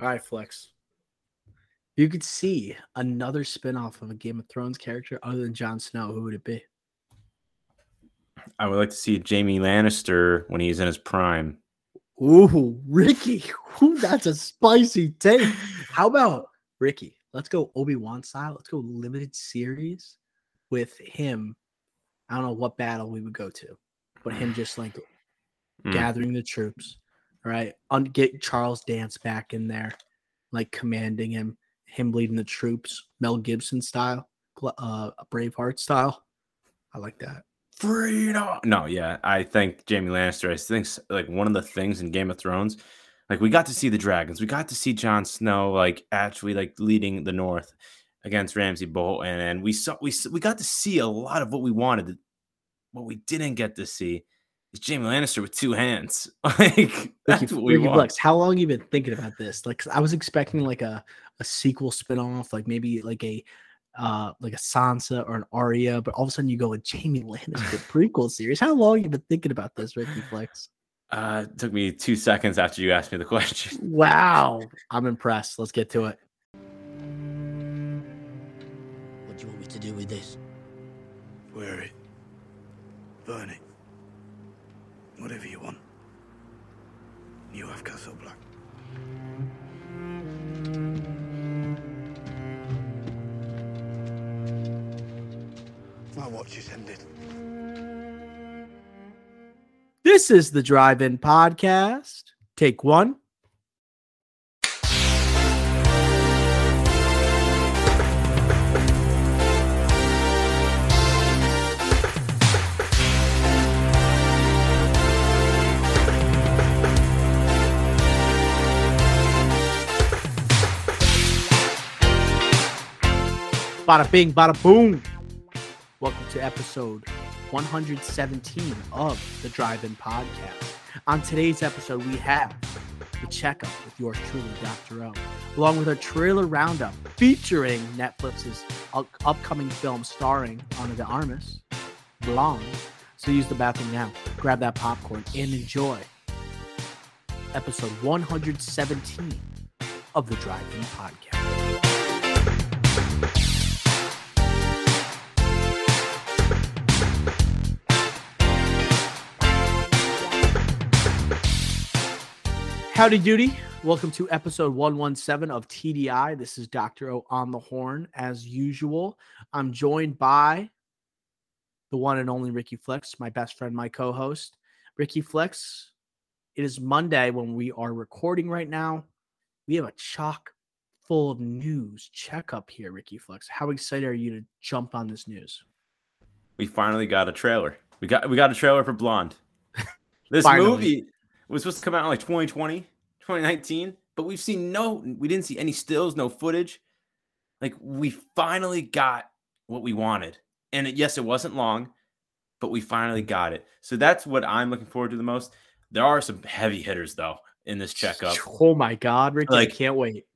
All right, Flex. You could see another spinoff of a Game of Thrones character other than Jon Snow. Who would it be? I would like to see Jaime Lannister when he's in his prime. Ooh, Ricky. Ooh, that's a spicy take. How about Ricky? Let's go Obi Wan style. Let's go limited series with him. I don't know what battle we would go to, but him just like Mm. gathering the troops, right? Get Charles Dance back in there, like commanding him, him leading the troops, Mel Gibson style, uh, Braveheart style. I like that. Freedom. No, yeah, I think Jaime Lannister. I think like one of the things in Game of Thrones, like we got to see the dragons, we got to see Jon Snow like actually like leading the North against Ramsay Bolton, and we saw we we got to see a lot of what we wanted. What we didn't get to see is Jaime Lannister with two hands. like Ricky, that's what we Ricky want. Flex, how long you been thinking about this? Like I was expecting like a a sequel spinoff, like maybe like a uh like a Sansa or an Arya, but all of a sudden you go with Jaime Lannister prequel series. How long you been thinking about this, Ricky Flex? Uh, it took me two seconds after you asked me the question. Wow, I'm impressed. Let's get to it. What do you want me to do with this? Wear it. Burn it. Whatever you want. You have Castle Black. My watch is ended. This is the Drive In Podcast. Take one. Bada bing, bada boom. Welcome to episode 117 of the Drive In Podcast. On today's episode, we have the checkup with yours truly, Dr. O, along with a trailer roundup featuring Netflix's up- upcoming film starring Ana de Armas, Blonde. So use the bathroom now, grab that popcorn, and enjoy episode 117 of the Drive In Podcast. Howdy doody. Welcome to episode 117 of TDI. This is Dr. O on the horn. As usual, I'm joined by the one and only Ricky Flex, my best friend, my co host. Ricky Flex, it is Monday when we are recording right now. We have a chock full of news checkup here, Ricky Flex. How excited are you to jump on this news? we finally got a trailer. We got we got a trailer for Blonde. This movie was supposed to come out in like 2020, 2019, but we've seen no we didn't see any stills, no footage. Like we finally got what we wanted. And it, yes, it wasn't long, but we finally got it. So that's what I'm looking forward to the most. There are some heavy hitters though in this checkup. Oh my God, Ricky, Like- I can't wait.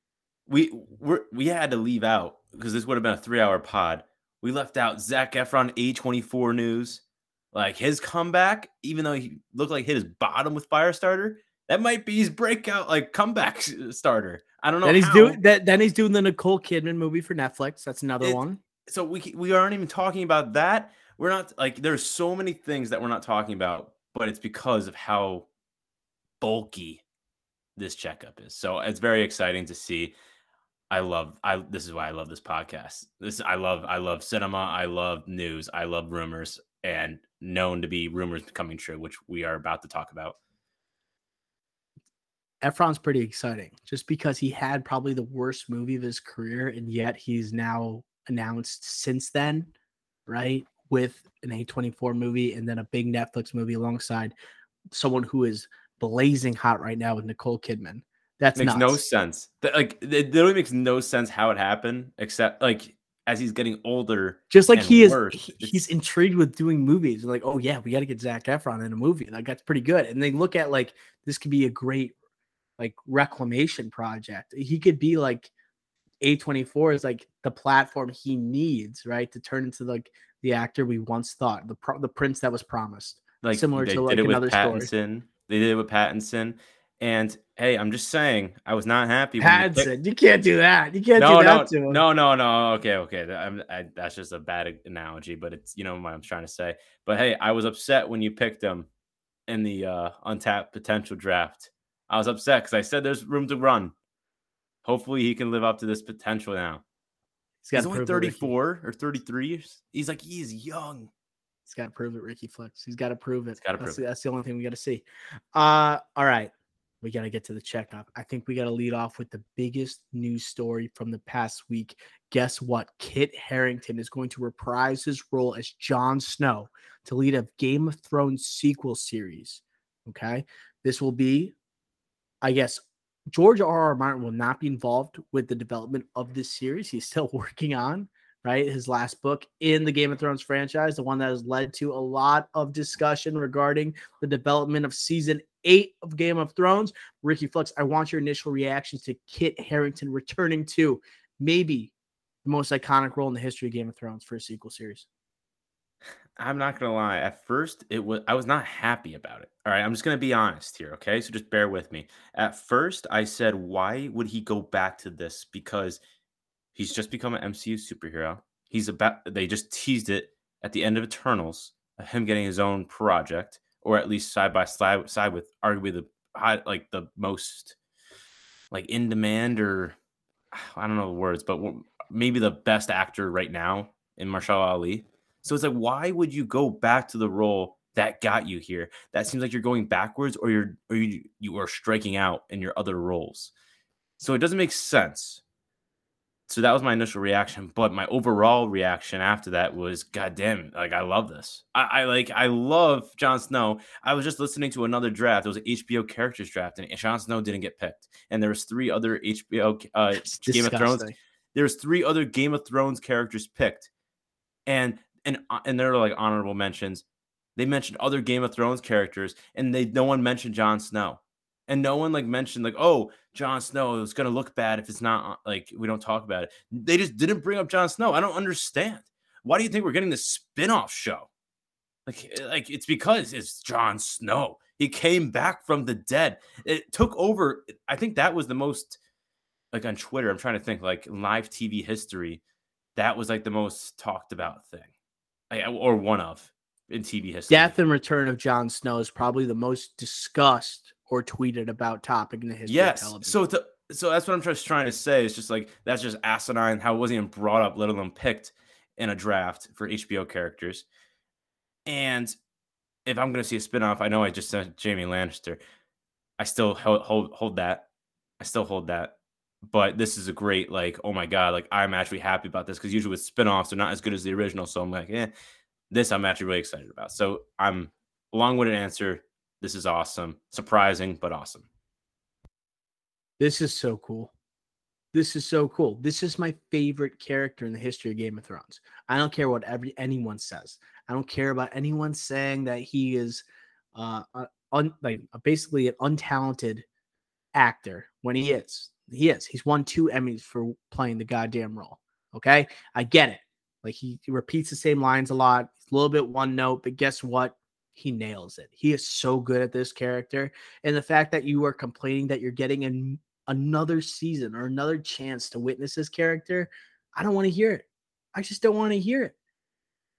we we're, we had to leave out because this would have been a three hour pod. We left out Zac Efron A24 news, like his comeback, even though he looked like hit his bottom with Firestarter. That might be his breakout, like comeback uh, starter. I don't know. Then he's how. doing that. Then he's doing the Nicole Kidman movie for Netflix. That's another It- one. So we we aren't even talking about that. We're not like there's so many things that we're not talking about, but it's because of how bulky this checkup is. So it's very exciting to see. I love I this is why I love this podcast. This I love I love cinema, I love news, I love rumors and known to be rumors becoming true, which we are about to talk about. Efron's pretty exciting just because he had probably the worst movie of his career, and yet he's now announced since then, right? With an A24 movie and then a big Netflix movie alongside someone who is blazing hot right now with Nicole Kidman. That's makes no sense. That like it literally makes no sense how it happened, except like as he's getting older. Just like he is, he- he's intrigued with doing movies. And Like, oh yeah, we got to get Zac Efron in a movie. Like that's pretty good. And they look at like this could be a great like reclamation project. He could be like A24 is like the platform he needs, right, to turn into like the actor we once thought, the pro- the prince that was promised. like Similar to, like, did it with another story. Pattinson. They did it with Pattinson, And hey, I'm just saying, I was not happy. when you picked- Padson, you can't do that. You can't no, do no, that to him. no, no, no. Okay, okay. I'm, I, that's just a bad analogy, but it's you know what I'm trying to say. But hey, I was upset when you picked him in the uh, untapped potential draft. I was upset because I said there's room to run. Hopefully, he can live up to this potential now. He's got He's only prove it, Ricky. 34 or 33. He's like he's young. He's got to prove it, Ricky Flex. He's got to prove it. gotta that's, prove it. that's the only thing we got to see. Uh, all right. We got to get to the checkup. I think we got to lead off with the biggest news story from the past week. Guess what? Kit Harington is going to reprise his role as Jon Snow to lead a Game of Thrones sequel series. Okay. This will be, I guess, George R. R. Martin will not be involved with the development of this series. He's still working on right? His last book in the Game of Thrones franchise, the one that has led to a lot of discussion regarding the development of season eight of Game of Thrones. Ricky Flex, I want your initial reactions to Kit Harington returning to maybe the most iconic role in the history of Game of Thrones for a sequel series. I'm not gonna lie. At first, it was I was not happy about it. All right, I'm just gonna be honest here, okay? So just bear with me. At first, I said, why would he go back to this? Because he's just become an MCU superhero. He's about they just teased it at the end of Eternals, him getting his own project, or at least side by side side with arguably the high, like the most like in demand or I don't know the words, but maybe the best actor right now in Mahershala Ali. So it's like, why would you go back to the role that got you here? That seems like you're going backwards, or you're or you you are striking out in your other roles. So it doesn't make sense. So that was my initial reaction, but my overall reaction after that was, God damn, like I love this. I, I like I love Jon Snow. I was just listening to another draft. It was an HBO characters draft, and Jon Snow didn't get picked. And there was three other HBO uh, Game of Thrones there's three other Game of Thrones characters picked, and and uh, and they're like honorable mentions. They mentioned other Game of Thrones characters, and they no one mentioned Jon Snow, and no one like mentioned like oh Jon Snow is gonna look bad if it's not like we don't talk about it. They just didn't bring up Jon Snow. I don't understand. Why do you think we're getting this spin-off show? Like eh, like it's because it's Jon Snow. He came back from the dead. It took over. I think that was the most like on Twitter. I'm trying to think like live TV history. That was like the most talked about thing, or one of in TV history. Death and Return of Jon Snow is probably the most discussed or tweeted about topic in the history of Yes. television. So to, so that's what I'm just trying to say. It's just like that's just asinine. How it wasn't even brought up, let alone picked in a draft for HBO characters. And if I'm going to see a spinoff, I know I just said Jaime Lannister. I still hold, hold hold that. I still hold that. But this is a great like, oh my god, like I'm actually happy about this because usually with spinoffs they're not as good as the original. So I'm like, eh, this I'm actually really excited about. So I'm long-winded answer. This is awesome, surprising but awesome. This is so cool. This is so cool. This is my favorite character in the history of Game of Thrones. I don't care what every anyone says. I don't care about anyone saying that he is uh un, like basically an untalented actor when he is. He is. He's won two Emmys for playing the goddamn role. Okay? I get it. Like he, he repeats the same lines a lot. A little bit one note, but guess what? He nails it. He is so good at this character. And the fact that you are complaining that you're getting an another season or another chance to witness this character, I don't want to hear it. I just don't want to hear it.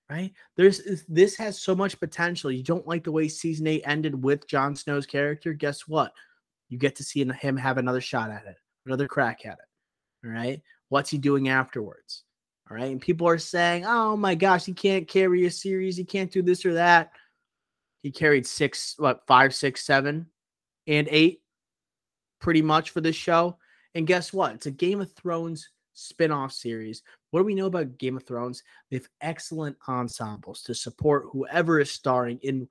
Right? There's this has so much potential. You don't like the way season 8 ended with Jon Snow's character, guess what? You get to see him have another shot at it, another crack at it. All right? What's he doing afterwards? All right? And people are saying, "Oh my gosh, he can't carry a series. He can't do this or that." He carried six, what, five, six, seven, and eight pretty much for this show. And guess what? It's a Game of Thrones spin-off series. What do we know about Game of Thrones? They have excellent ensembles to support whoever is starring in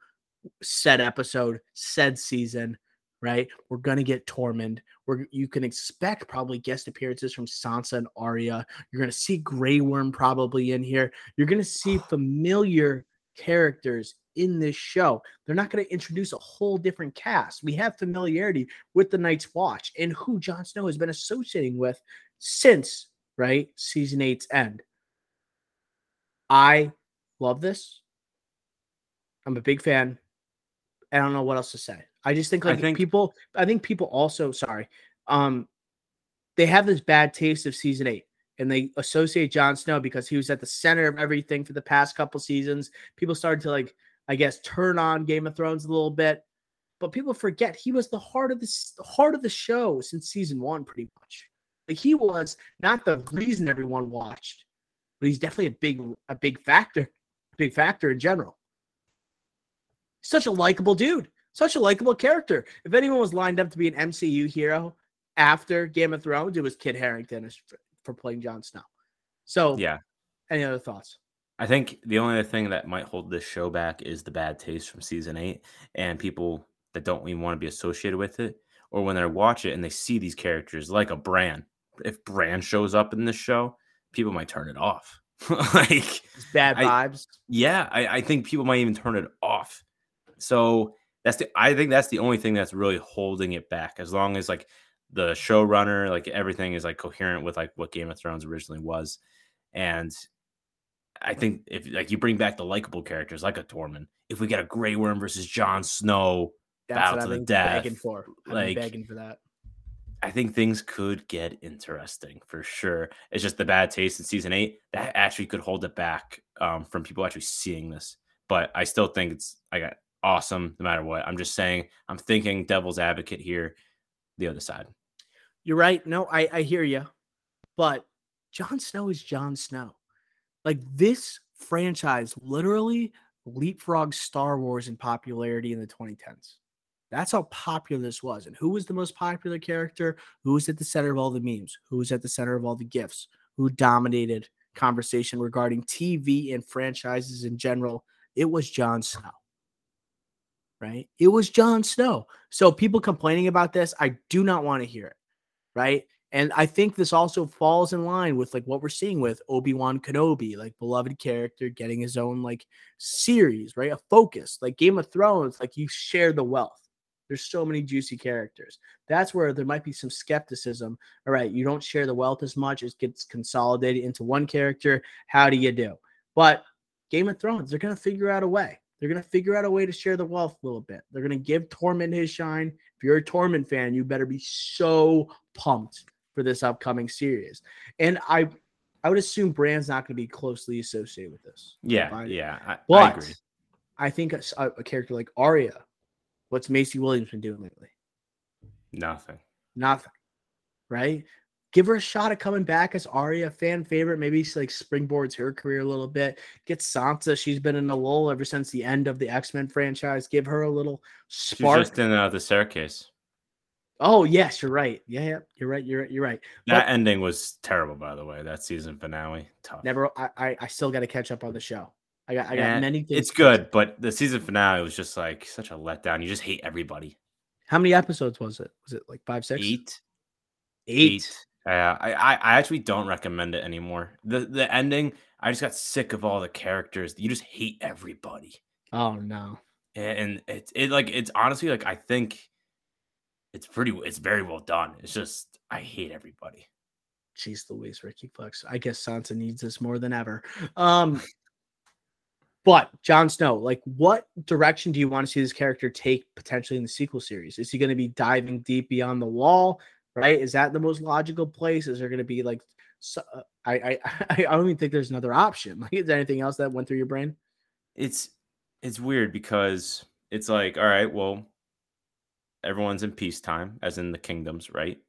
said episode, said season, right? We're gonna get Tormund. We're you can expect probably guest appearances from Sansa and Arya. You're gonna see Grey Worm probably in here. You're gonna see familiar characters in this show. They're not going to introduce a whole different cast. We have familiarity with the Night's Watch and who Jon Snow has been associating with since, right, season eight's end. I love this. I'm a big fan. I don't know what else to say. I just think like think- people I think people also sorry. Um they have this bad taste of season 8 and they associate Jon Snow because he was at the center of everything for the past couple seasons. People started to like I guess turn on Game of Thrones a little bit. But people forget he was the heart of this heart of the show since season 1 pretty much. Like he was not the reason everyone watched, but he's definitely a big a big factor, big factor in general. Such a likable dude, such a likable character. If anyone was lined up to be an MCU hero after Game of Thrones, it was Kit Harington for playing Jon Snow. So, Yeah. any other thoughts? I think the only other thing that might hold this show back is the bad taste from season eight and people that don't even want to be associated with it, or when they watch it and they see these characters like a Bran. If Bran shows up in this show, people might turn it off. like, It's bad I- vibes. yeah, I, I think people might even turn it off. So that's the I think that's the only thing that's really holding it back. As long as like the showrunner, like everything is like coherent with like what Game of Thrones originally was. And I think if like you bring back the likable characters like a Tormund, if we get a Grey Worm versus Jon Snow, That's battle what to I've the death, begging for. I've like- begging for that. I think things could get interesting for sure. It's just the bad taste in season eight that actually could hold it back um, from people actually seeing this. But I still think it's I got awesome no matter what. I'm just saying I'm thinking devil's advocate here, the other side. You're right. No, I, I hear you. But Jon Snow is Jon Snow. Like this franchise literally leapfrogged Star Wars in popularity in the 2010s. That's how popular this was. And who was the most popular character? Who was at the center of all the memes? Who was at the center of all the gifts? Who dominated conversation regarding TV and franchises in general? It was Jon Snow. Right? It was Jon Snow. So people complaining about this, I do not want to hear it right? And I think this also falls in line with like what we're seeing with Obi-Wan Kenobi, like beloved character getting his own like series, right? A focus. Like Game of Thrones, like you share the wealth. There's so many juicy characters. That's where there might be some skepticism. All right, you don't share the wealth as much, it gets consolidated into one character. How do you do? But Game of Thrones, they're gonna figure out a way. They're gonna figure out a way to share the wealth a little bit. They're gonna give Tormund his shine. If you're a Tormund fan, you better be so pumped for this upcoming series. And I I would assume Bran's not going to be closely associated with this. Yeah, Fine. yeah, I, I But agree. I think a character like Arya, what's Maisie Williams been doing lately? Nothing. Nothing. Right? Give her a shot at coming back as Arya, fan favorite. Maybe she like springboards her career a little bit. Get Sansa. She's been in a lull ever since the end of the X Men franchise. Give her a little She's spark. just in uh, the staircase. oh yes, you're right. Yeah, yeah, you're right. You're right. You're right. That But- ending was terrible, by the way. That season finale, tough. Never. I I, I still got to catch up on the show. I got I got Eh, many things. It's good, but the season finale was just like such a letdown. You just hate everybody. How many episodes was it? Was it like five, six? Eight. Eight. Yeah, I, I I actually don't recommend it anymore. The the ending, I just got sick of all the characters. You just hate everybody, Oh no. and it's it like it's honestly like I think it's pretty. It's very well done. It's just I hate everybody. Jeez Louise, Ricky Flex. I guess Sansa needs this more than ever. Um but Jon Snow, like what direction do you want to see this character take potentially in the sequel series? Is he going to be diving deep beyond the wall? Right? Is that the most logical place? Is there going to be like so, uh, I, I I don't even think there's another option. Like, is there anything else that went through your brain? It's it's weird because it's like all right, well, everyone's in peacetime, as in the kingdoms, right?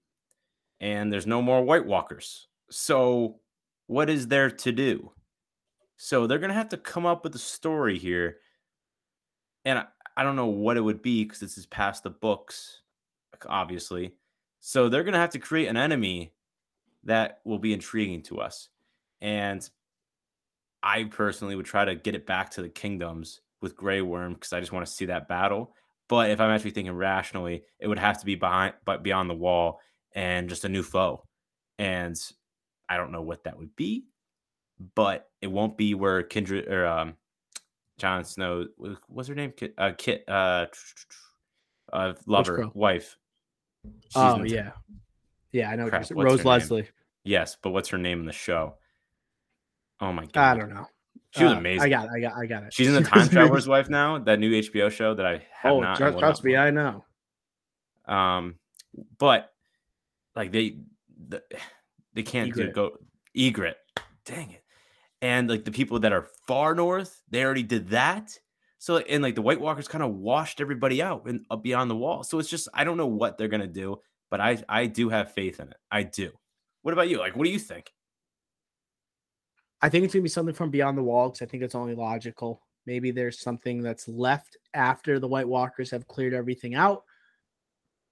And there's no more White Walkers. So what is there to do? So they're gonna have to come up with a story here, and I, I don't know what it would be because this is past the books, obviously. So they're gonna have to create an enemy that will be intriguing to us, and I personally would try to get it back to the kingdoms with Grey Worm because I just want to see that battle. But if I'm actually thinking rationally, it would have to be behind, but beyond the wall and just a new foe. And I don't know what that would be, but it won't be where Kindred or um, Jon Snow. What's her name? Kit, uh, Kit, uh, uh, lover, wife. She's oh yeah. Yeah, I know. Crap, you're saying. what's Rose name? Leslie. Yes, but what's her name in the show? Oh my god! I don't know. She was Uh, amazing. I got it. I got. I got it. She's in the Time Traveler's. Wife now, that new HBO show that I have Oh, not. tr- trust me. I know. Um, but like they, the, they can't do Ygritte. go Ygritte. Dang it! And like the people that are far north, they already did that. So and like the White Walkers kind of washed everybody out and up beyond the wall. So it's just I don't know what they're gonna do, but I I do have faith in it. I do. What about you? Like, what do you think? I think it's gonna be something from Beyond the Wall because I think it's only logical. Maybe there's something that's left after the White Walkers have cleared everything out.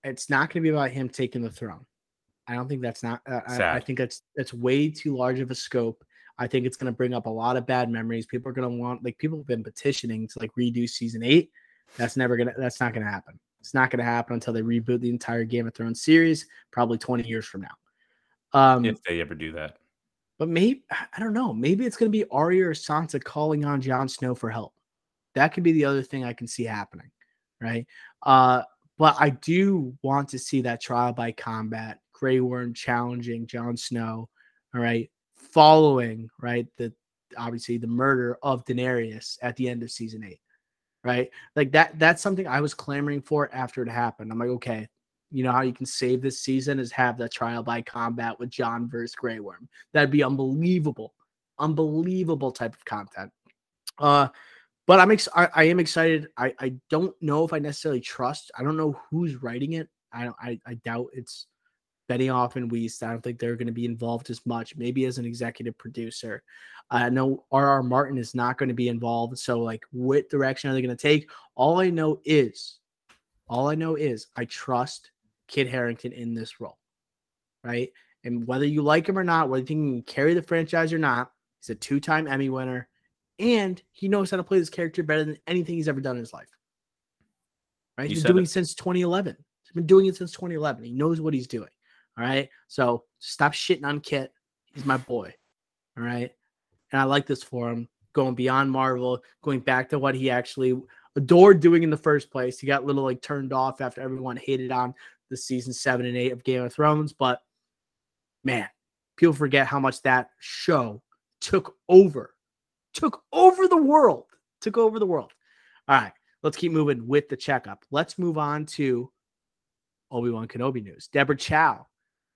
It's not gonna be about him taking the throne. I don't think that's not. Uh, I, I think that's that's way too large of a scope. I think it's gonna bring up a lot of bad memories. People are gonna want like people have been petitioning to like redo season eight. That's never gonna. That's not gonna happen. It's not gonna happen until they reboot the entire Game of Thrones series, probably 20 years from now. Um, If they ever do that, but maybe I don't know. Maybe it's going to be Arya or Sansa calling on Jon Snow for help. That could be the other thing I can see happening, right? Uh, but I do want to see that trial by combat, Grey Worm challenging Jon Snow, all right, following right the obviously the murder of Daenerys at the end of season eight, right? Like that. That's something I was clamoring for after it happened. I'm like, okay, you know how you can save this season is have that trial by combat with Jon versus Grey Worm. That'd be unbelievable, unbelievable type of content. Uh, but I'm ex- I, I am excited. I, I don't know if I necessarily trust. I don't know who's writing it. I don't. I, I doubt it's Benioff and Weiss. I don't think they're going to be involved as much. Maybe as an executive producer. I know R.R. Martin is not going to be involved. So like, what direction are they going to take? All I know is, all I know is I trust Kit Harington in this role, right? And whether you like him or not, whether you think he can carry the franchise or not, he's a two-time Emmy winner, and he knows how to play this character better than anything he's ever done in his life. Right? You He's been doing it. it since 2011. He's been doing it since 2011. He knows what he's doing. All right. So stop shitting on Kit. He's my boy. All right. And I like this for him. Going beyond Marvel, going back to what he actually adored doing in the first place. He got a little like turned off after everyone hated on the season seven and eight of Game of Thrones. But man, people forget how much that show took over, took over the world, took over the world. All right, let's keep moving with the checkup. Let's move on to Obi Wan Kenobi news. Deborah Chow,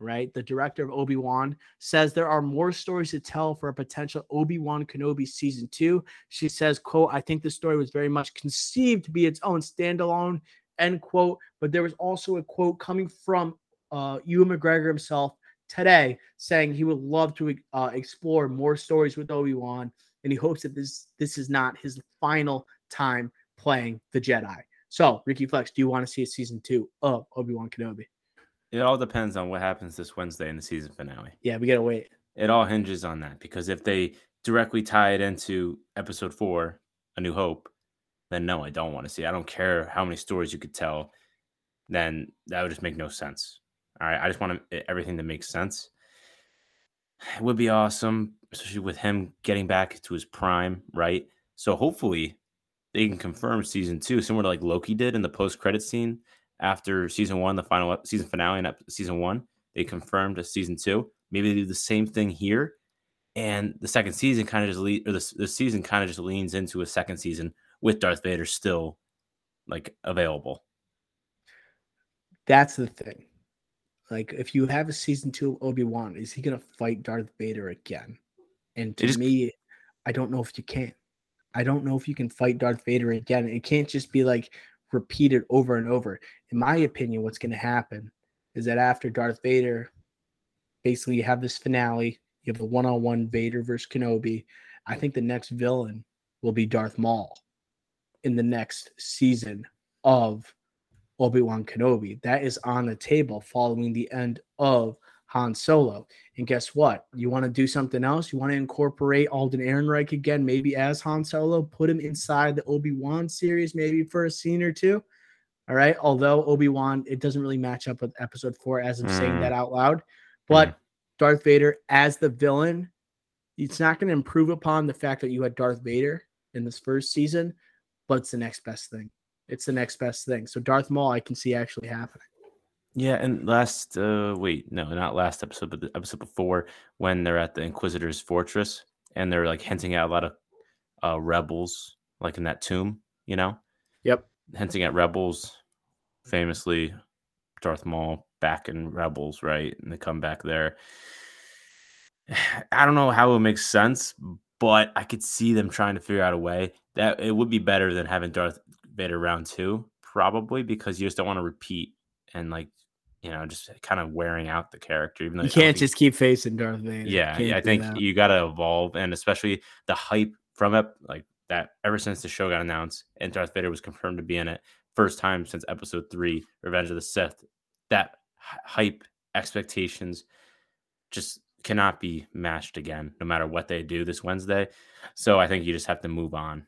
right, the director of Obi Wan, says there are more stories to tell for a potential Obi Wan Kenobi season two. She says, "quote I think the story was very much conceived to be its own standalone." End quote. But there was also a quote coming from uh, Ewan McGregor himself today saying he would love to uh, explore more stories with Obi Wan, and he hopes that this this is not his final time playing the Jedi. So, Ricky Flex, do you want to see a season two of Obi Wan Kenobi? It all depends on what happens this Wednesday in the season finale. Yeah, we gotta wait. It all hinges on that because if they directly tie it into episode four, A New Hope, then no, I don't want to see. I don't care how many stories you could tell. Then that would just make no sense. All right, I just want to, everything that makes sense. It would be awesome, especially with him getting back to his prime, right? So hopefully they can confirm season two, similar to like Loki did in the post credit scene after season one, the final season finale in ep- season one. They confirmed a season two. Maybe they do the same thing here, and the second season kind of just lead, or the, the season kind of just leans into a second season with Darth Vader still like available. That's the thing. Like, if you have a season two of Obi Wan, is he gonna fight Darth Vader again? And to is- me, I don't know if you can. I don't know if you can fight Darth Vader again. It can't just be like repeated over and over. In my opinion, what's gonna happen is that after Darth Vader, basically you have this finale, you have the one-on-one Vader versus Kenobi. I think the next villain will be Darth Maul in the next season of Obi-Wan Kenobi. That is on the table following the end of Han Solo. And guess what? You want to do something else? You want to incorporate Alden Ehrenreich again, maybe as Han Solo, put him inside the Obi-Wan series, maybe for a scene or two. All right. Although Obi-Wan, it doesn't really match up with episode four as I'm saying Mm. that out loud. But Darth Vader as the villain, it's not going to improve upon the fact that you had Darth Vader in this first season, but it's the next best thing. It's the next best thing. So Darth Maul, I can see actually happening. Yeah, and last uh wait, no, not last episode, but the episode before when they're at the Inquisitor's fortress and they're like hinting at a lot of uh, Rebels, like in that tomb, you know, Yep. hinting at Rebels, famously Darth Maul back in Rebels, right? And they come back there. I don't know how it makes sense, but I could see them trying to figure out a way that it would be better than having Darth Vader round two, probably because you just don't want to repeat and like you know just kind of wearing out the character. Even though You can't just keep facing Darth Vader. yeah, yeah, I think that. you got to evolve, and especially the hype from it, like that. Ever since the show got announced and Darth Vader was confirmed to be in it, first time since Episode Three, Revenge of the Sith, that hype expectations just cannot be matched again, no matter what they do this Wednesday. So I think you just have to move on.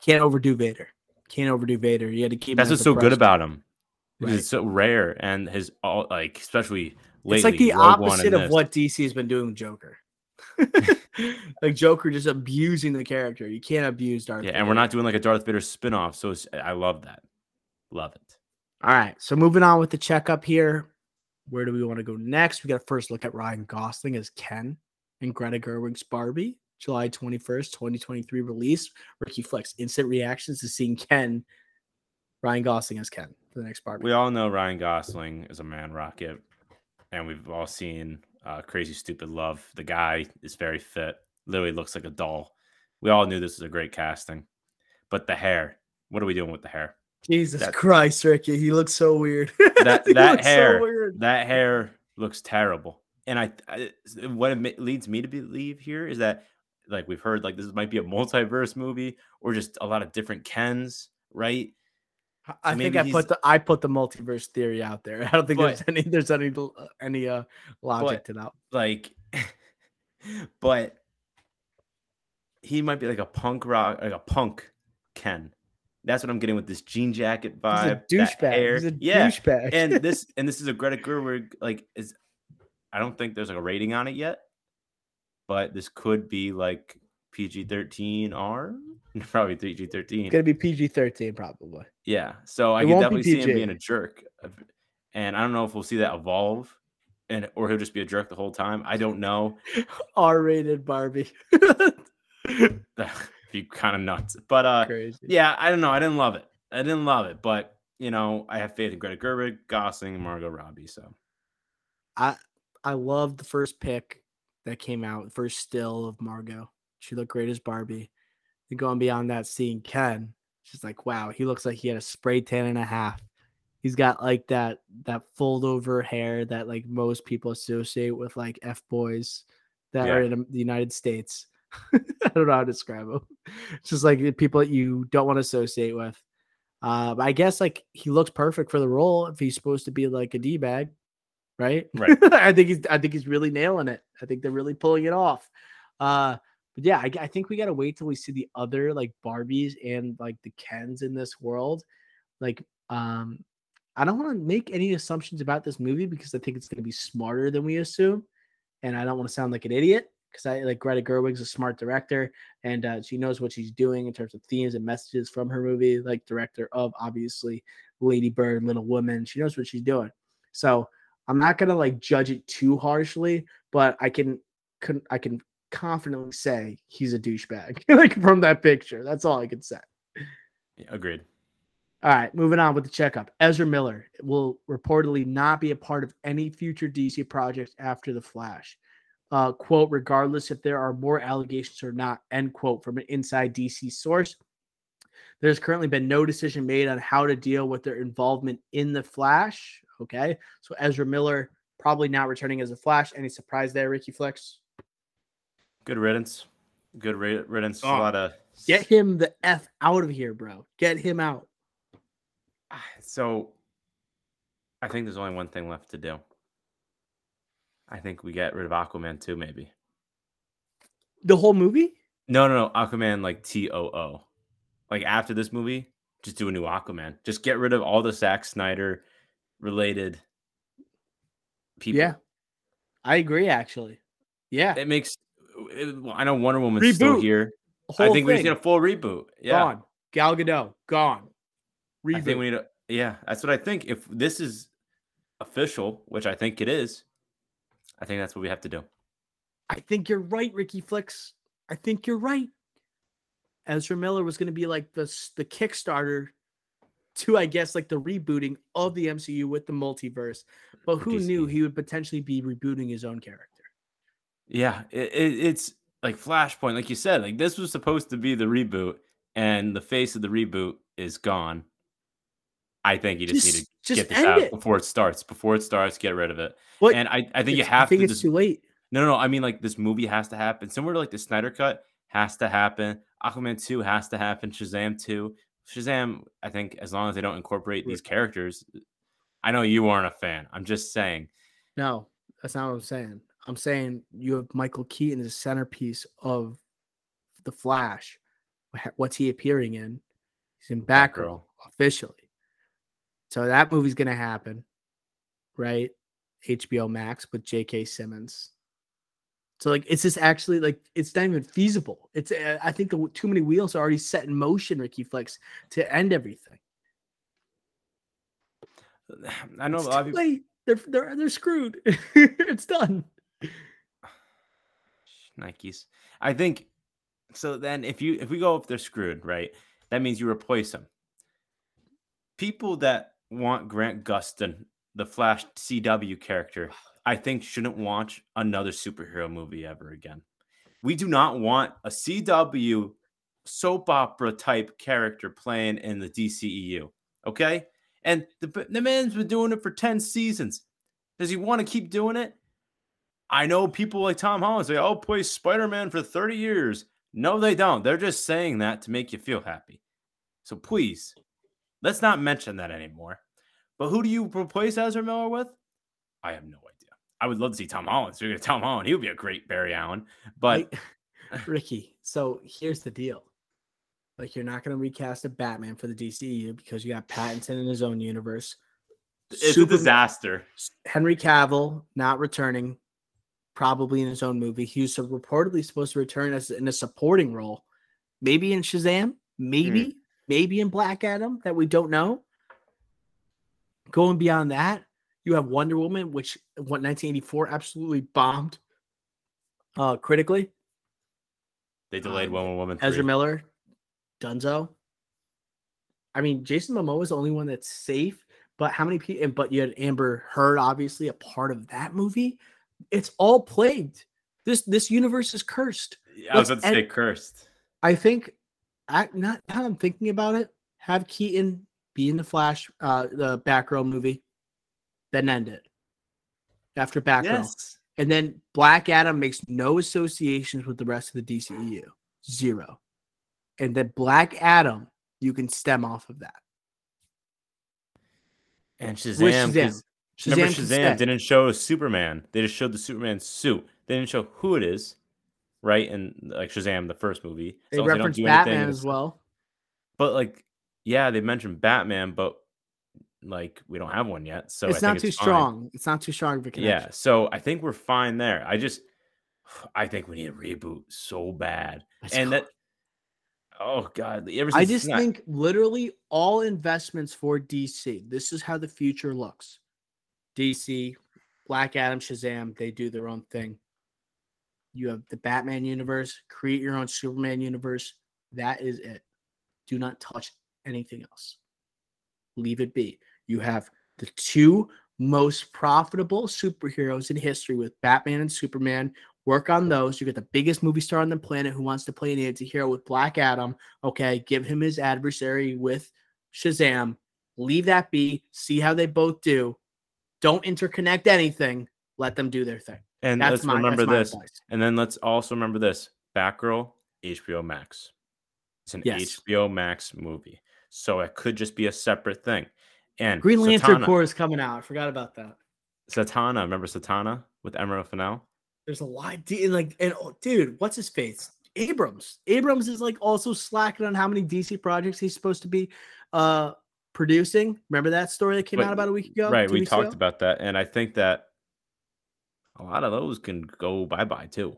can't overdo Vader. Can't overdo Vader. You had to keep. That's what's so good about him. Right. It's so rare, and his all like especially lately. It's like the Rogue opposite of what DC has been doing with Joker. like Joker just abusing the character. You can't abuse Darth. Yeah, and we're not doing like a Darth Vader spin-off, so it's, I love that. Love it. All right. So moving on with the checkup here. Where do we want to go next? We got to first look at Ryan Gosling as Ken and Greta Gerwig's Barbie, July 21st, 2023 release. Ricky Flex instant reactions to seeing Ken, Ryan Gosling as Ken for the next Barbie. We all know Ryan Gosling is a man rocket, and we've all seen uh, Crazy Stupid Love. The guy is very fit, literally looks like a doll. We all knew this was a great casting, but the hair. What are we doing with the hair? Jesus that- Christ, Ricky, he looks so weird. That that so hair, weird. that hair looks terrible. And I, I what it leads me to believe here is that, like we've heard, like this might be a multiverse movie or just a lot of different Kens, right? I think I put the I put the multiverse theory out there. I don't think there's any there's any uh, any uh logic But- to that. like but he might be like a punk rock like a punk ken that's what i'm getting with this jean jacket He's a vibe that douchebag. hair. He's a yeah douchebag. and this and this is a greta gerwig like is i don't think there's like a rating on it yet but this could be like pg-13 r probably pg-13 it's gonna be PG thirteen probably. yeah so i It can definitely see him being a jerk and i don't know if we'll see that evolve and or he'll just be a jerk the whole time i don't know R rated Barbie. be kind of nuts. But uh Crazy. yeah, I don't know. I didn't love it. I didn't love it, but you know, I have faith in Greta Gerwig, Gosling, and Margot Robbie. So I I love the first pick that came out, the first still of Margot. She looked great as Barbie. And going beyond that, seeing Ken, she's like, wow, he looks like he had a spray tan and a half. He's got like that that fold over hair that like most people associate with like F boys that are in the United States. I don't know how to describe them. It's just like people that you don't want to associate with. Uh, but I guess like he looks perfect for the role if he's supposed to be like a d bag, right? Right. I think he's I think he's really nailing it. I think they're really pulling it off. Uh, but yeah, I think we gotta wait till we see the other like Barbies and like the Kens in this world. Like, um, I don't want to make any assumptions about this movie because I think it's gonna be smarter than we assume, and I don't want to sound like an idiot because I like Greta Gerwig's a smart director and uh, she knows what she's doing in terms of themes and messages from her movie. Like director of obviously Lady Bird, Little Women, she knows what she's doing. So I'm not gonna like judge it too harshly, but I can, can I can confidently say he's a douchebag like from that picture. That's all I can say. yeah, agreed. All right, moving on with the checkup. Ezra Miller will reportedly not be a part of any future DC projects after The Flash. Uh, quote, regardless if there are more allegations or not, end quote, from an inside DC source. There's currently been no decision made on how to deal with their involvement in The Flash. Okay, so Ezra Miller probably not returning as a Flash. Any surprise there, Ricky Flex? Good riddance. Good ri- riddance. A Oh, lot of Get him the F out of here, bro. Get him out. so I think there's only one thing left to do. I think we get rid of Aquaman too, maybe. The whole movie? No, no, no. Aquaman like T O O. Like after this movie, just do a new Aquaman. Just get rid of all the Zack Snyder related people. Yeah. I agree, actually. Yeah. It makes it, well, I know Wonder Woman's still here. I think we just thing, need a full reboot. Yeah. gone. Gal Gadot gone. Reboot. I think we need a yeah, that's what I think. If this is official, which I think it is, I think that's what we have to do. I think you're right, Ricky Flex. I think you're right. Ezra Miller was going to be like the the Kickstarter to, I guess, like the rebooting of the MCU with the multiverse. But who knew he would potentially be rebooting his own character? Yeah, it, it, it's like Flashpoint, like you said. Like this was supposed to be the reboot, and the face of the reboot is gone. I think you just, need to just get this out it. before it starts. Before it starts, get rid of it. But and I, I think you have I think to. it's just- too late. no, no, no. I mean, like this movie has to happen. Similar to like the Snyder Cut has to happen. Aquaman two has to happen. Shazam two. Shazam. I think as long as they don't incorporate these characters. I know you weren't a fan. I'm just saying. No, that's not what I'm saying. I'm saying you have Michael Keaton as the centerpiece of the Flash. What's he appearing in? He's in Batgirl officially. So that movie's gonna happen, right? HBO Max with J.K. Simmons. So like, it's just actually like it's not even feasible. It's uh, I think the too many wheels are already set in motion, Ricky Flex, to end everything. I know It's a lot too of people. late. They're they're they're screwed. it's done. Nikes. I think so. Then if you if we go if they're screwed, right? That means you replace them. People that want Grant Gustin, the Flash CW character, I think shouldn't watch another superhero movie ever again. We do not want a CW soap opera type character playing in the DCEU. Okay, and the the man's been doing it for ten seasons. Does he want to keep doing it? I know people like Tom Holland say, I'll play Spider Man for 30 years. No, they don't. They're just saying that to make you feel happy. So please, let's not mention that anymore. But who do you replace Ezra Miller with? I have no idea. I would love to see Tom Holland. So you're gonna Tom Holland, he would be a great Barry Allen. But Like, Ricky, so here's the deal. Like you're not gonna recast a Batman for the DCU because you got Pattinson in his own universe. it's Superman- a disaster. Henry Cavill not returning, probably in his own movie. He was reportedly supposed to return as in a supporting role, maybe in Shazam, maybe, Hmm. maybe in Black Adam that we don't know. Going beyond that, you have Wonder Woman, which what 1984 absolutely bombed uh critically. They delayed Um, Woman Woman. Ezra Miller, Dunzo. I mean, Jason Momoa is the only one that's safe. But how many people? But you had Amber Heard, obviously a part of that movie. It's all plagued. This this universe is cursed. I was let's about to say cursed. I think, I, not now I'm thinking about it. Have Keaton be in the Flash, uh, the Batgirl movie, then end it after Batgirl, Yes. and then Black Adam makes no associations with the rest of the DCEU, zero, and then Black Adam you can stem off of that. And With Shazam. Shazam. Remember, Shazam didn't show Superman. They just showed the Superman suit. They didn't show who it is, right? And like Shazam, the first movie. They So don't reference do anything Batman as well. But like, yeah, they mentioned Batman, but like we don't have one yet. So I it's think not too fine. strong. It's not too strong of a connection. Yeah, so I think we're fine there. I just, I think we need a reboot so bad, and that. Oh God! Ever I just think literally all investments for DC, this is how the future looks. DC, Black Adam, Shazam, they do their own thing. You have the Batman universe, create your own Superman universe. That is it. Do not touch anything else. Leave it be. You have the two most profitable superheroes in history with Batman and Superman. Work on those. You get the biggest movie star on the planet who wants to play an anti-hero with Black Adam. Okay, give him his adversary with Shazam. Leave that be. See how they both do. Don't interconnect anything. Let them do their thing. and That's let's my remember this, advice. and then let's also remember this: Batgirl, HBO Max. It's an Yes. HBO Max movie, so it could just be a separate thing. And Green Lantern Corps is coming out. I forgot about that. Zatanna, remember Zatanna with Emerald Fennell? There's a lot, and like, and oh, dude, what's his face? Abrams. Abrams is like also slacking on how many DC projects he's supposed to be uh producing. Remember that story that came out about a week ago? right, we talked ago? about that, and I think that a lot of those can go bye bye too.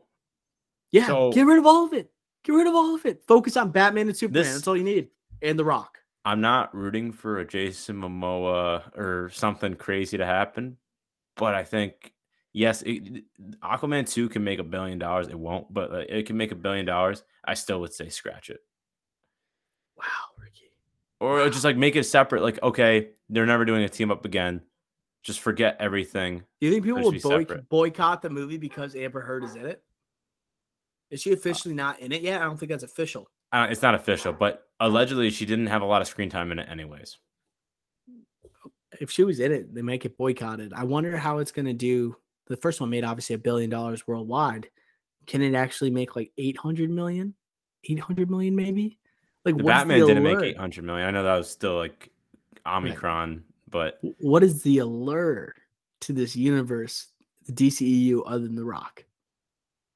Yeah, so- get rid of all of it. Get rid of all of it. Focus on Batman and Superman. This- That's all you need. And The Rock. I'm not rooting for a Jason Momoa or something crazy to happen, but I think yes, it, Aquaman two can make a billion dollars. It won't, but uh, it can make a billion dollars. I still would say scratch it. Wow. Or just like make it separate. Like, okay, they're never doing a team up again. Just forget everything. Do you think people will boy- boycott the movie because Amber Heard is in it? Is she officially not in it yet? I don't think that's official. Uh, it's not official, but allegedly she didn't have a lot of screen time in it, anyways. If she was in it, they might get boycotted. I wonder how it's going to do. The first one made obviously a billion dollars worldwide. Can it actually make like 800 million? 800 million maybe? Like The Batman didn't make 800 million. I know that was still like Omicron, but What is the allure to this universe, the DCEU, other than The Rock?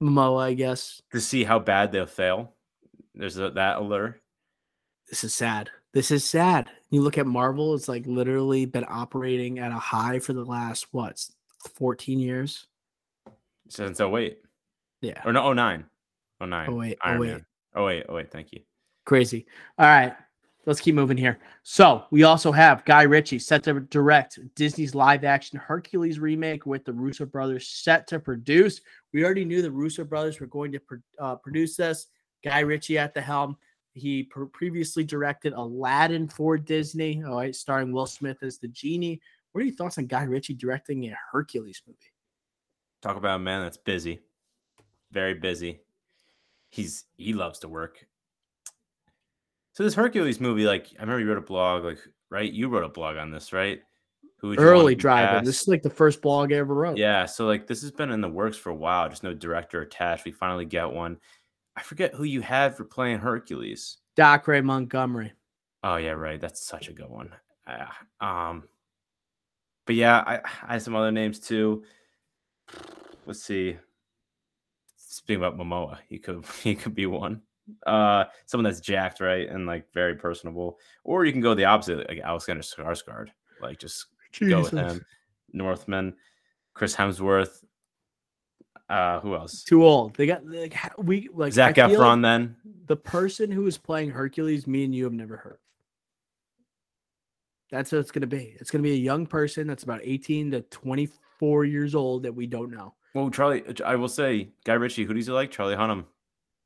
Momoa, I guess. to see how bad they'll fail, there's a, that allure. This is sad. This is sad. You look at Marvel, it's like literally been operating at a high for the last what, 14 years? Since oh wait, Yeah. or no, oh nine, oh nine. Oh wait, oh Iron. Man. Oh wait, oh wait. Thank you. Crazy. All right. Let's keep moving here. So we also have Guy Ritchie set to direct Disney's live action Hercules remake with the Russo brothers set to produce. We already knew the Russo brothers were going to uh, produce this. Guy Ritchie at the helm. He pre- previously directed Aladdin for Disney, all right, starring Will Smith as the genie. What are your thoughts on Guy Ritchie directing a Hercules movie? Talk about a man that's busy, very busy. He's he loves to work. So this Hercules movie, like I remember you wrote a blog, like right? You wrote a blog on this, right? Who would you want Early driving. This is like the first blog I ever wrote. Yeah, so like this has been in the works for a while, just no director attached. We finally get one. I forget who you had for playing Hercules. Dacre Montgomery. Oh yeah, right. That's such a good one. Ah, um, but yeah, I, I had some other names too. Let's see. Speaking about Momoa, he could he could be one. Uh, someone that's jacked, right, and like very personable. Or you can go the opposite, like Alexander Skarsgård. Like just go with him. Northman, Chris Hemsworth. Uh, who else? Too old. They got like we like Zac I Efron. Then the person who is playing Hercules, me and you have never heard. That's what it's gonna be. It's gonna be a young person that's about 18 to 24 years old that we don't know. well, Charlie. I will say, Guy Ritchie. Who does he like? Charlie Hunnam.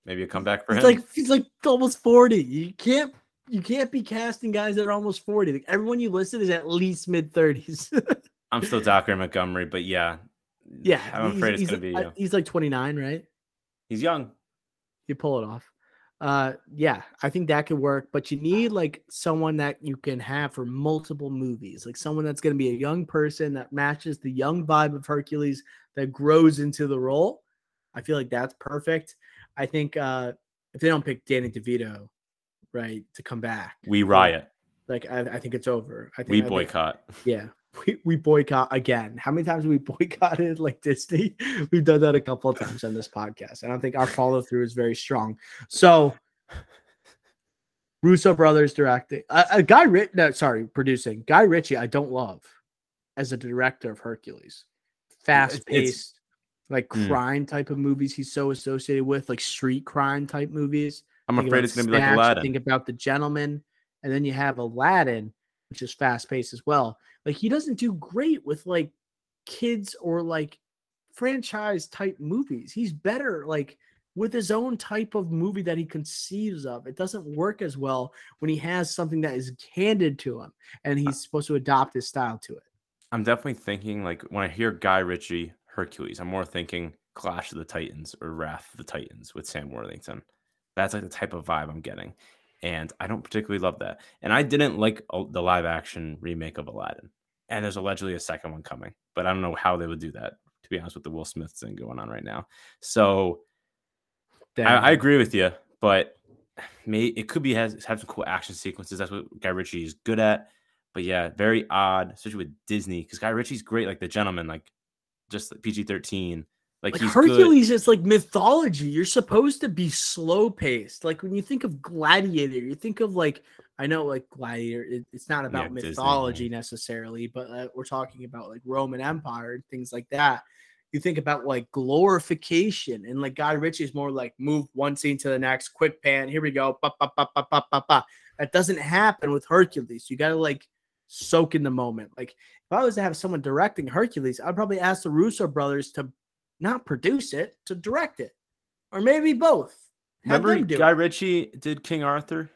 Maybe a comeback for He's him. like he's like almost 40. You can't you can't be casting guys that are almost 40. Like everyone you listed is at least mid 30s. I'm still Dacre Montgomery, but yeah, yeah, I'm afraid it's gonna be uh, you. He's like 29, right? He's young. you pull it off. Uh, yeah, I think that could work, but you need like someone that you can have for multiple movies, like someone that's going to be a young person that matches the young vibe of Hercules that grows into the role. I feel like that's perfect. I think uh, if they don't pick Danny DeVito, right, to come back, We riot. like I, I think it's over. I think We I think- boycott. yeah. We, we boycott again. How many times have we boycotted like Disney? We've done that a couple of times on this podcast. And I think our follow through is very strong. So, Russo brothers directing. A, a guy, Ri- no, sorry, producing. Guy Ritchie, I don't love as a director of Hercules. Fast paced, like Mm. crime type of movies he's so associated with, like street crime type movies. I'm Think afraid it's gonna be like Aladdin. Think about the gentleman, and then you have Aladdin, which is fast paced as well. Like he doesn't do great with like kids or like franchise type movies. He's better like with his own type of movie that he conceives of. It doesn't work as well when he has something that is handed to him and he's supposed to adopt his style to it. I'm definitely thinking like when I hear Guy Ritchie Hercules, I'm more thinking Clash of the Titans or Wrath of the Titans with Sam Worthington. That's like the type of vibe I'm getting. And I don't particularly love that. And I didn't like the live action remake of Aladdin. And there's allegedly a second one coming, but I don't know how they would do that, to be honest, with the Will Smith thing going on right now. So I, I agree with you, but may it could be has have some cool action sequences. That's what Guy Ritchie is good at. But yeah, very odd, especially with Disney, because Guy Ritchie's great, like the gentleman, like just PG thirteen. Like, like he's good. Hercules is like mythology. You're supposed to be slow paced. Like when you think of Gladiator, you think of like I know like Gladiator. It, it's not about Disney, mythology necessarily, but uh, we're talking about like Roman Empire and things like that. You think about like glorification and like Guy Ritchie is more like move one scene to the next, quick pan. Here we go. Ba, ba, ba, ba, ba, ba, ba. That doesn't happen with Hercules. You got to like soak in the moment. Like if I was to have someone directing Hercules, I'd probably ask the Russo brothers to not produce it, to direct it, or maybe both. Have Remember Guy it. Ritchie did King Arthur?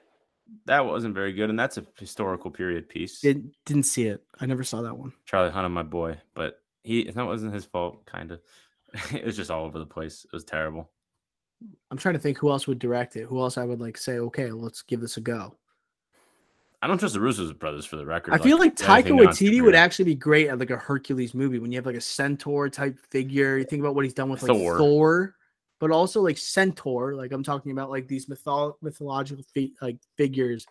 that wasn't very good, and that's a historical period piece. Didn't didn't see it. I never saw that one. Charlie Hunnam, my boy, but he if that wasn't his fault. Kind of, it was just all over the place. It was terrible. I'm trying to think who else would direct it. Who else I would like say, okay, let's give this a go. I don't trust the Russo brothers for the record. I feel like Taika anything Waititi would actually be great at like a Hercules movie when you have like a centaur type figure. You think about what he's done with like Thor. Thor, but also like centaur. Like I'm talking about like these mythol- mythological fi- like figures.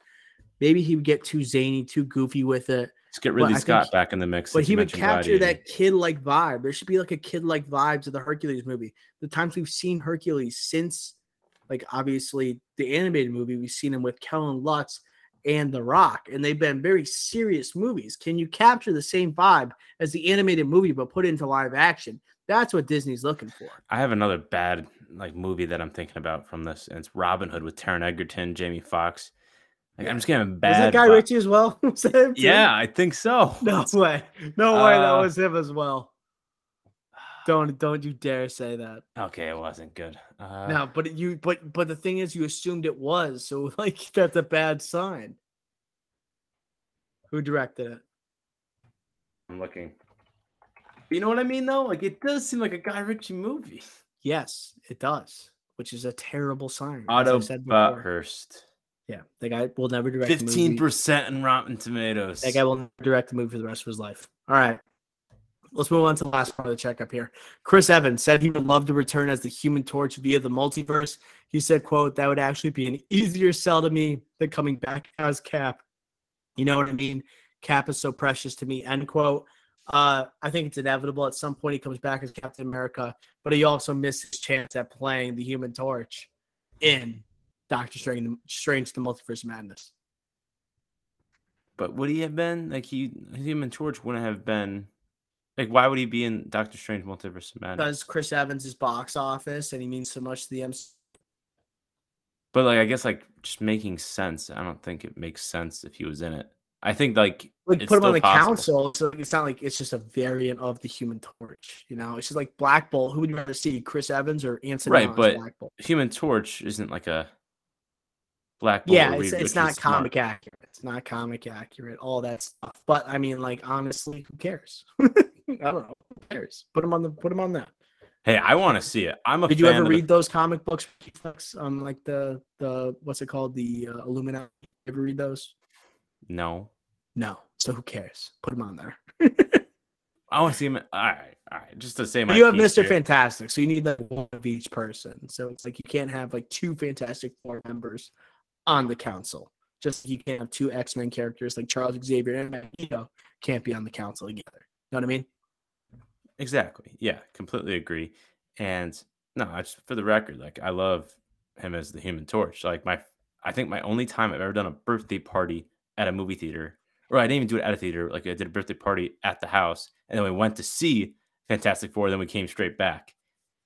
Maybe he would get too zany, too goofy with it, Let's get Ridley Scott back in the mix. but he would capture Gladiator. that kid like vibe. There should be like a kid like vibes of the Hercules movie. The times we've seen Hercules since, like obviously the animated movie, we've seen him with Kellen Lutz and The Rock, and they've been very serious movies. Can you capture the same vibe as the animated movie but put it into live action? That's what Disney's looking for. I have another bad like movie that I'm thinking about from this, and it's Robin Hood with Taron Egerton, Jamie Foxx. Like, I'm just getting a Is that Guy vi- Ritchie as well? Was that him too? Yeah, I think so. No way. No way. That Uh, was him as well. Don't don't you dare say that. Okay, it wasn't good. Uh, No, but you but but the thing is you assumed it was, so like that's a bad sign. Who directed it? I'm looking. You know what I mean, though? Like, it does seem like a Guy Ritchie movie. Yes, it does, which is a terrible sign. as I Otto said before. Butthurst. Yeah, the guy will never direct a Fifteen movie. percent in Rotten Tomatoes. That guy will never direct a movie for the rest of his life. All right. Let's move on to the last part of the checkup here. Chris Evans said he would love to return as the human torch via the multiverse. He said, quote, that would actually be an easier sell to me than coming back as Cap. You know what I mean? Cap is so precious to me, end quote. Uh, I think it's inevitable. At some point, he comes back as Captain America, but he also missed his chance at playing the Human Torch in Doctor Strange, Strange the Multiverse Madness. But would he have been like he Human Torch wouldn't have been like why would he be in Doctor Strange Multiverse of Madness? because Chris Evans is box office and he means so much to the MC. But like I guess like just making sense. I don't think it makes sense if he was in it. I think like Like put him on the possible. council, so it's not like it's just a variant of the Human Torch. You know, it's just like Black Bolt. Who would you rather see, Chris Evans or Anthony? Right, but Black Bolt? Human Torch isn't like a Black Bolt yeah, it's, Reed it's not smart. comic accurate. It's not comic accurate. All that stuff. But I mean, like honestly, who cares? I don't know. Who cares? Put him on the. Put him on that. Hey, I want to see it. I'm a Did you ever of the- read those comic books on like the the what's it called the uh, Illuminati? Ever read those? No. No. So who cares? Put him on there. I want to see him. All right, all right. Just to say my you have Mr. Fantastic, so you need like one of each person. So it's like you can't have like two Fantastic Four members on the council. Just you can't have two X Men characters like Charles Xavier and Magneto can't be on the council together. You know what I mean? Exactly. Yeah, completely agree. And no, I just for the record, like I love him as the Human Torch. Like my, I think my only time I've ever done a birthday party at a movie theater, or I didn't even do it at a theater. Like I did a birthday party at the house, and then we went to see Fantastic Four. Then we came straight back,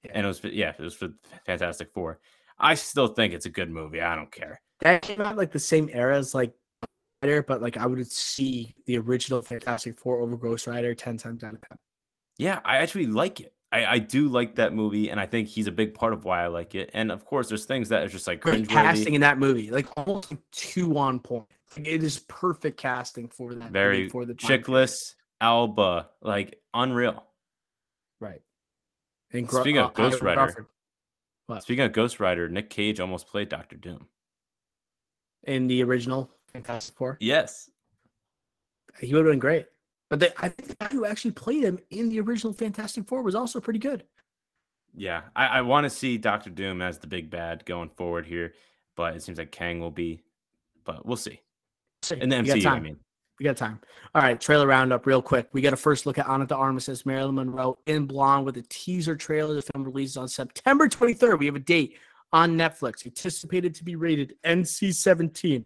Yeah. and it was yeah, it was for Fantastic Four. I still think it's a good movie. I don't care. That came out like the same era as like Rider, but like I would see the original Fantastic Four over Ghost Rider ten times out of ten. Yeah, I actually like it. I, I do like that movie, and I think he's a big part of why I like it. And of course, there's things that are just like cringeworthy. casting in that movie, like almost like two on point. Like, it is perfect casting for that. movie, very for the chickless Alba, like unreal. right? And Speaking of uh, Ghost Rider? Speaking of Ghost Rider, Nick Cage almost played Doctor Doom. in the original Fantastic Four. Yes. He would have been great. But the, I think the guy who actually played him in the original Fantastic Four was also pretty good. Yeah. I, I want to see Doctor Doom as the big bad going forward here, but it seems like Kang will be, but we'll see. see. In the We got MCU, I time. mean. We got time. All right, trailer roundup real quick. We got a first look at Ana de Armas as Marilyn Monroe in Blonde with a teaser trailer. The film releases on September 23rd. We have a date on Netflix, anticipated to be rated NC 17.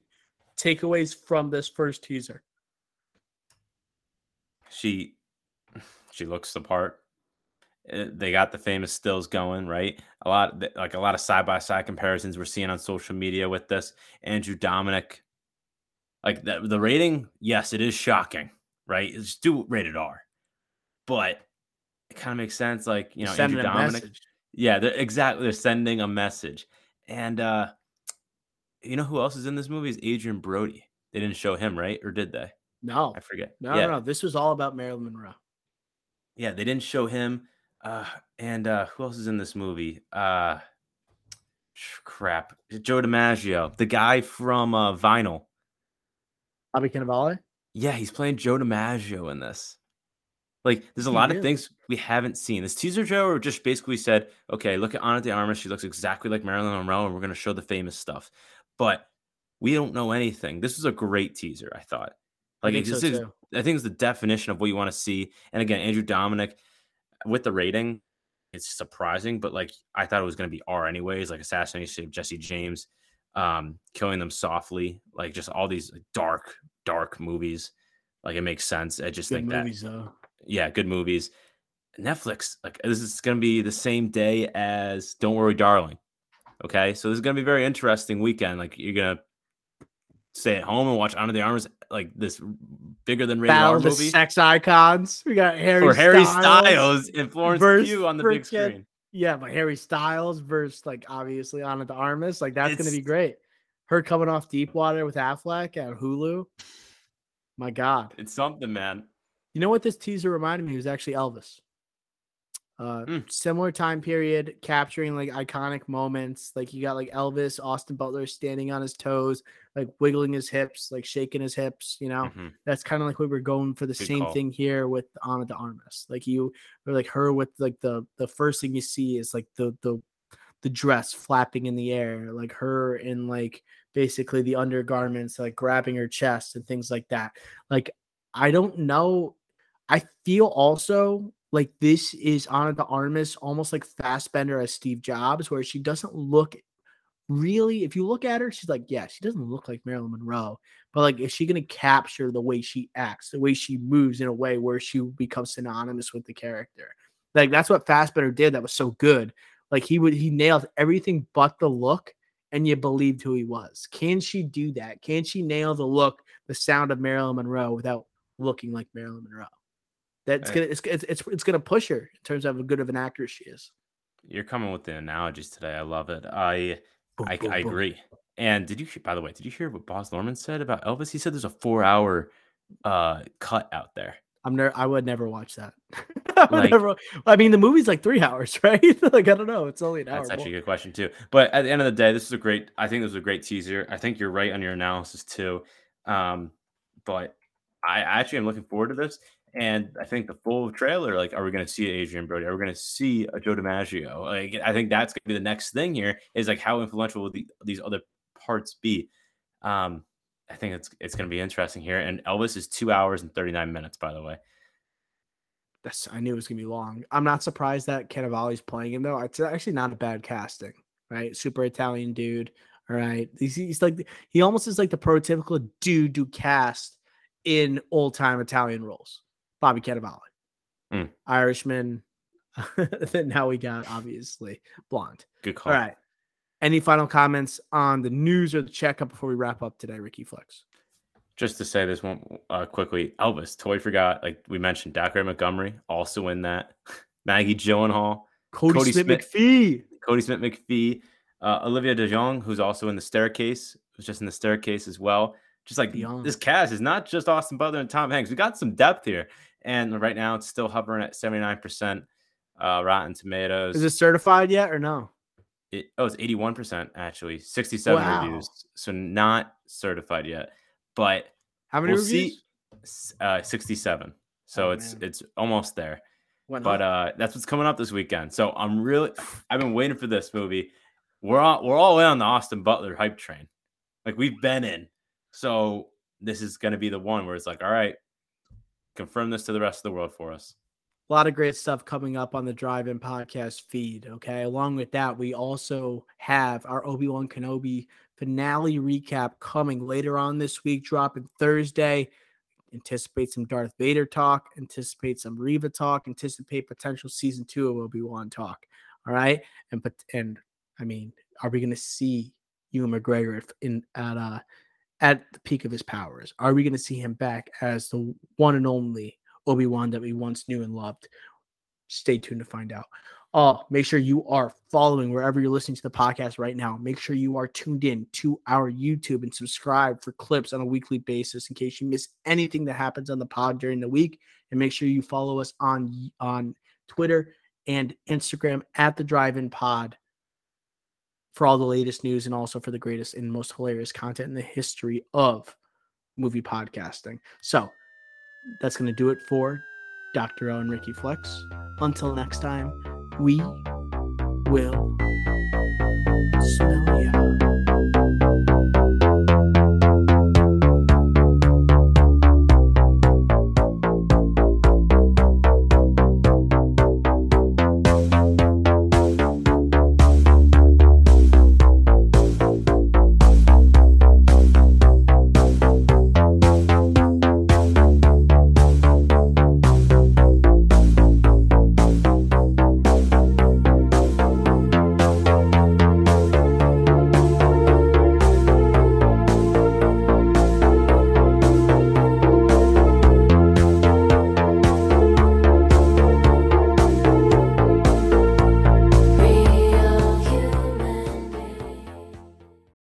Takeaways from this first teaser. She she looks the part. Uh, They got the famous stills going, right? A lot like a lot of side by side comparisons we're seeing on social media with this. Andrew Dominik, like the, the rating, yes, it is shocking, right? It's do rated R, but it kind of makes sense. Like you know, Sending Andrew a Dominik, message. yeah, they're exactly they're sending a message, and uh you know who else is in this movie? Is Adrien Brody. They didn't show him, right? Or did they? No, I forget. no, yeah. no, no. This was all about Marilyn Monroe. Yeah, they didn't show him. Uh, and uh, who else is in this movie? Uh, crap, Joe DiMaggio, the guy from uh, Vinyl. Bobby Cannavale. Yeah, he's playing Joe DiMaggio in this. Like, there's a He lot of things we haven't seen. This teaser trailer just basically said, okay, look at Ana de Armas. She looks exactly like Marilyn Monroe, and we're going to show the famous stuff. But we don't know anything. This was a great teaser, I thought. I Like, think so is, too. I think it's the definition of what you want to see. And again, Andrew Dominik with the rating, it's surprising, but like I thought it was going to be R anyways, like Assassination of Jesse James, um, Killing Them Softly, like just all these dark, dark movies. Like it makes sense. I just Good think movies that, though. yeah, good movies. Netflix, like this is going to be the same day as Don't Worry, Darling. Okay, so this is going to be a very interesting weekend. Like you're going to stay at home and watch Ana de Armas, like this bigger than rated Battle R the movie sex icons. We got Harry or Harry Styles. And Florence Pugh on the big screen. Yeah, but Harry Styles versus like obviously Ana de Armas. Like that's gonna be great. Her coming off Deepwater with Affleck at Hulu. My God. It's something, man. You know what this teaser reminded me? It was actually Elvis. Uh, Mm. similar time period, capturing like iconic moments. Like you got like Elvis, Austin Butler standing on his toes, like wiggling his hips, like shaking his hips. You know, Mhm. that's kind of like we were going for the Good same call. thing here with Ana de Armas. Like you, or like her with like the the first thing you see is like the the the dress flapping in the air, like her in like basically the undergarments, like grabbing her chest and things like that. Like I don't know. I feel also like this is Ana de Armas almost like Fassbender as Steve Jobs, where she doesn't look really. If you look at her, she's like, yeah, she doesn't look like Marilyn Monroe, but like, is she going to capture the way she acts, the way she moves in a way where she becomes synonymous with the character? Like that's what Fassbender did. That was so good. Like he would, he nailed everything but the look, and you believed who he was. Can she do that? Can she nail the look, the sound of Marilyn Monroe without looking like Marilyn Monroe? That's Right. gonna it's, it's it's it's gonna push her in terms of how good of an actress she is. You're coming with the analogies today. I love it. I Boom, I, boom, I boom. agree. And did you by the way, did you hear what Baz Luhrmann said about Elvis? He said there's a four hour uh cut out there. I'm never. I would never watch that. I, would Like- never, I mean, the movie's like three hours, right? like I don't know. It's only an hour. That's actually a good question too. But at the end of the day, this is a great. I think this was a great teaser. I think you're right on your analysis too. Um, but I actually am looking forward to this, and I think the full trailer. Like, are we going to see Adrien Brody? Are we going to see a Joe DiMaggio? Like, I think that's going to be the next thing here. Is like how influential will the, these other parts be? Um, I think it's it's going to be interesting here. And Elvis is two hours and thirty nine minutes. By the way, That's. I knew it was gonna be long. I'm not surprised that Cannavale's playing him though. It's actually not a bad casting, right? Super Italian dude. All right, he's, he's like he almost is like the prototypical dude to cast in old time Italian roles. Bobby Cannavale, Mm. Irishman. then now we got obviously blonde. good call. All right. Any final comments on the news or the checkup before we wrap up today, Ricky Flex? just to say this one uh, quickly, Elvis totally forgot. Like we mentioned, Dacre Montgomery also in that. Maggie Gyllenhaal, Cody, Cody Smith, Smith. McPhee. Kodi Smit-McPhee, uh, Olivia DeJonge, who's also in the staircase, was just in the staircase as well. Just like this cast is not just Austin Butler and Tom Hanks. We got some depth here, and right now it's still hovering at seventy nine percent. Uh, Rotten Tomatoes. Is it certified yet or no? It, oh, it's 81% actually, 67 Wow. reviews. So not certified yet. But How many we'll reviews? see uh 67. So Oh, it's man. it's almost there. Went But uh that's what's coming up this weekend. So I'm really I've been waiting for this movie. We're all we're all in on the Austin Butler hype train. Like we've been in. So this is gonna be the one where it's like, all right, confirm this to the rest of the world for us. a lot of great stuff coming up on the Drive In podcast feed. Okay. Along with that, we also have our Obi Wan Kenobi finale recap coming later on this week, dropping Thursday. Anticipate some Darth Vader talk, anticipate some Reva talk, anticipate potential season two of Obi Wan talk. All right. And, but, and I mean, are we going to see Ewan McGregor in, at, uh, at the peak of his powers? Are we going to see him back as the one and only Obi Wan that we once knew and loved. Stay tuned to find out. Oh, make sure you are following wherever you're listening to the podcast right now. Make sure you are tuned in to our YouTube and subscribe for clips on a weekly basis in case you miss anything that happens on the pod during the week. And make sure you follow us on on Twitter and Instagram at the Drive In Pod for all the latest news and also for the greatest and most hilarious content in the history of movie podcasting. So that's going to do it for Dr. O and Ricky Flex. Until next time, we will smell